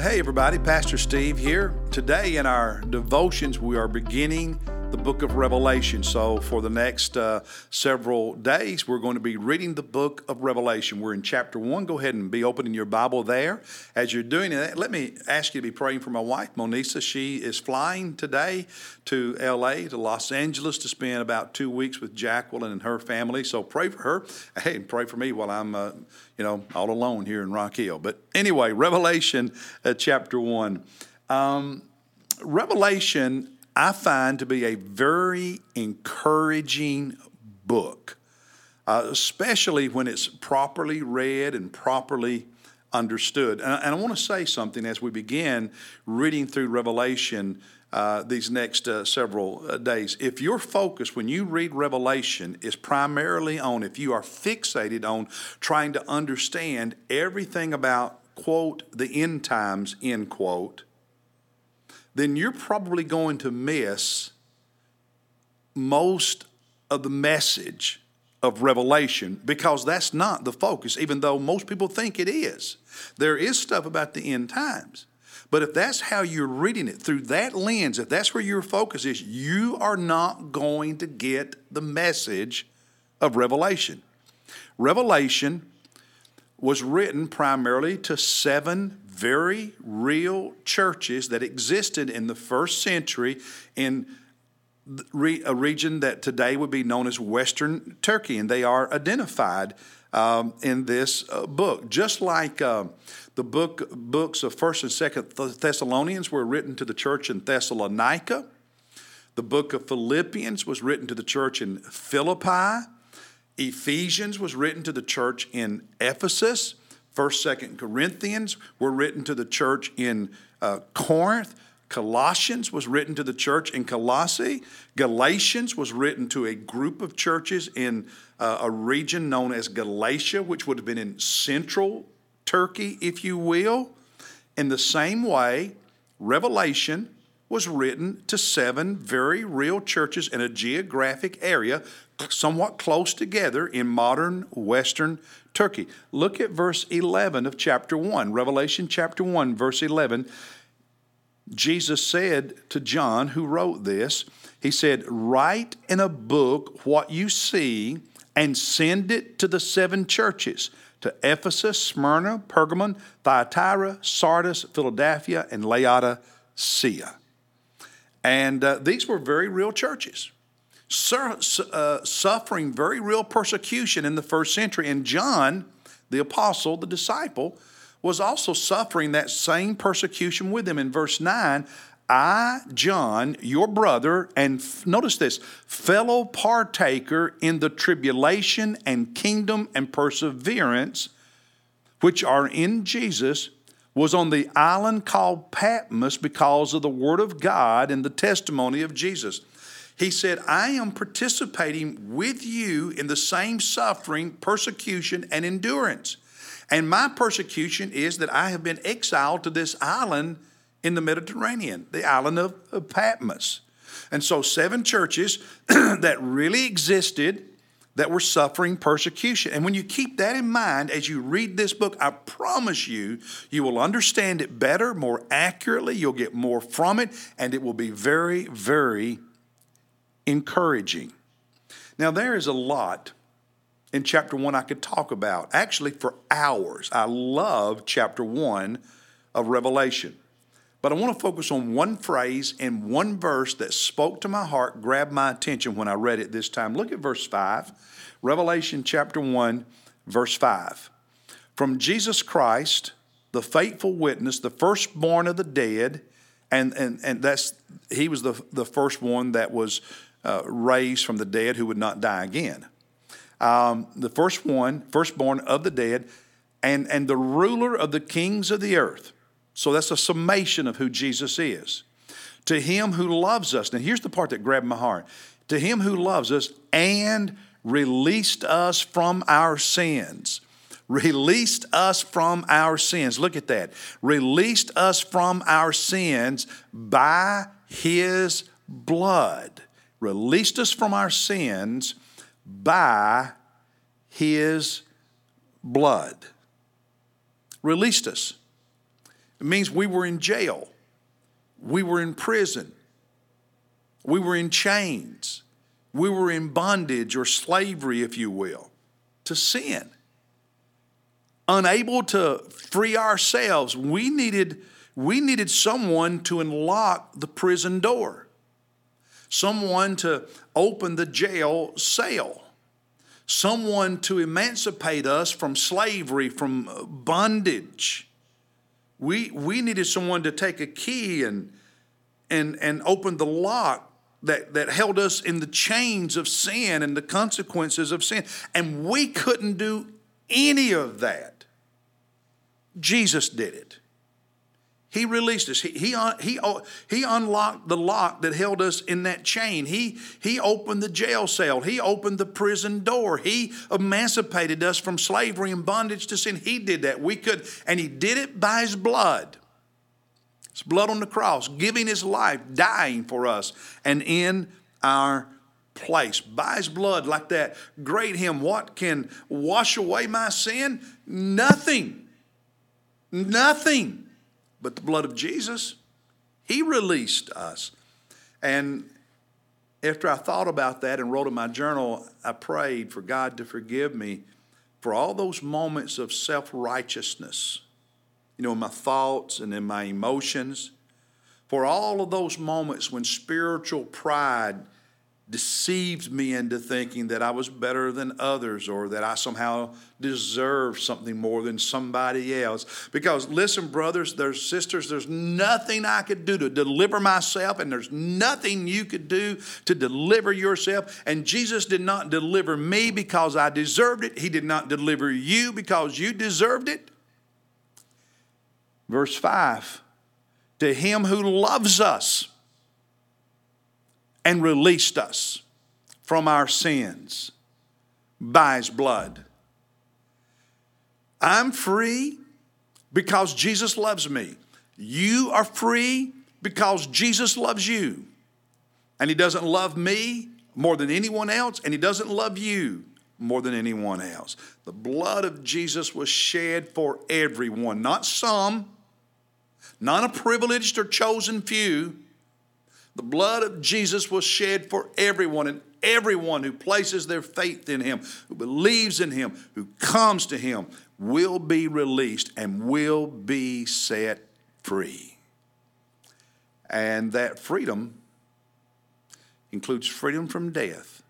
Hey, everybody, Pastor Steve here. Today in our devotions, we are beginning the book of Revelation. So, for the next uh, several days, we're going to be reading the book of Revelation. We're in chapter one. Go ahead and be opening your Bible there. As you're doing it, let me ask you to be praying for my wife, Monisa. She is flying today to LA, to Los Angeles, to spend about two weeks with Jacqueline and her family. So, pray for her. Hey, pray for me while I'm, uh, you know, all alone here in Rock Hill. But anyway, Revelation uh, chapter one. Um, Revelation I find to be a very encouraging book, uh, especially when it's properly read and properly understood. And, and I want to say something as we begin reading through Revelation. Uh, these next uh, several uh, days. If your focus when you read Revelation is primarily on, if you are fixated on trying to understand everything about, quote, the end times, end quote, then you're probably going to miss most of the message of Revelation because that's not the focus, even though most people think it is. There is stuff about the end times. But if that's how you're reading it through that lens, if that's where your focus is, you are not going to get the message of Revelation. Revelation was written primarily to seven very real churches that existed in the first century in a region that today would be known as Western Turkey, and they are identified um, in this uh, book. Just like uh, the book books of First and Second Thessalonians were written to the church in Thessalonica, the book of Philippians was written to the church in Philippi. Ephesians was written to the church in Ephesus. First, Second Corinthians were written to the church in uh, Corinth. Colossians was written to the church in Colossae. Galatians was written to a group of churches in uh, a region known as Galatia, which would have been in central Turkey, if you will. In the same way, Revelation was written to seven very real churches in a geographic area somewhat close together in modern Western Turkey. Look at verse 11 of chapter 1, Revelation chapter 1, verse 11. Jesus said to John, who wrote this, He said, Write in a book what you see and send it to the seven churches to Ephesus, Smyrna, Pergamon, Thyatira, Sardis, Philadelphia, and Laodicea. And uh, these were very real churches uh, suffering very real persecution in the first century. And John, the apostle, the disciple, was also suffering that same persecution with them. In verse 9, I, John, your brother, and f- notice this, fellow partaker in the tribulation and kingdom and perseverance which are in Jesus, was on the island called Patmos because of the word of God and the testimony of Jesus. He said, I am participating with you in the same suffering, persecution, and endurance. And my persecution is that I have been exiled to this island in the Mediterranean, the island of, Patmos. And so, seven churches that really existed that were suffering persecution. And when you keep that in mind as you read this book, I promise you, you will understand it better, more accurately. You'll get more from it, and it will be very, very encouraging. Now, there is a lot in chapter one I could talk about, actually, for hours. I love chapter one of Revelation. But I want to focus on one phrase and one verse that spoke to my heart, grabbed my attention when I read it this time. Look at verse 5, Revelation chapter 1, verse 5. From Jesus Christ, the faithful witness, the firstborn of the dead, and, and, and that's he was the, the first one that was uh, raised from the dead who would not die again. Um, the first one, firstborn of the dead, and, and the ruler of the kings of the earth. So that's a summation of who Jesus is. To him who loves us, now here's the part that grabbed my heart. To him who loves us and released us from our sins. Released us from our sins. Look at that. Released us from our sins by his blood released us from our sins by his blood. Released us. It means we were in jail, we were in prison, we were in chains, we were in bondage or slavery, if you will, to sin. Unable to free ourselves, we needed, we needed someone to unlock the prison door, someone to open the jail cell. Someone to emancipate us from slavery, from bondage. We, we needed someone to take a key and, and, and open the lock that, that held us in the chains of sin and the consequences of sin. And we couldn't do any of that. Jesus did it. He released us. He, he, he, oh, he unlocked the lock that held us in that chain. He, he opened the jail cell. He opened the prison door. He emancipated us from slavery and bondage to sin. He did that. We could, and He did it by His blood. His blood on the cross, giving His life, dying for us, and in our place. By His blood, like that great hymn, what can wash away my sin? Nothing. Nothing but the blood of Jesus. He released us. And after I thought about that and wrote in my journal, I prayed for God to forgive me for all those moments of self righteousness, you know, in my thoughts and in my emotions, for all of those moments when spiritual pride deceived me into thinking that I was better than others or that I somehow deserve something more than somebody else. Because listen, brothers, there's sisters, there's nothing I could do to deliver myself, and there's nothing you could do to deliver yourself. And Jesus did not deliver me because I deserved it, He did not deliver you because you deserved it. Verse 5 To Him who loves us and released us from our sins by his blood. I'm free because Jesus loves me. You are free because Jesus loves you. And he doesn't love me more than anyone else, and he doesn't love you more than anyone else. The blood of Jesus was shed for everyone, not some, not a privileged or chosen few the blood of Jesus was shed for everyone, and everyone who places their faith in Him, who believes in Him, who comes to Him, will be released and will be set free. And that freedom includes freedom from death.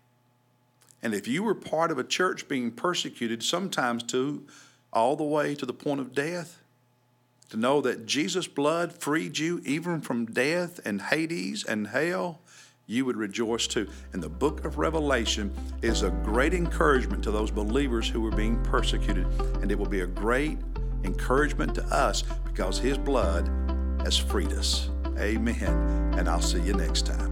And if you were part of a church being persecuted, sometimes to all the way to the point of death, to know that Jesus' blood freed you even from death and Hades and hell, you would rejoice too. And the book of Revelation is a great encouragement to those believers who are being persecuted. And it will be a great encouragement to us because His blood has freed us. Amen. And I'll see you next time.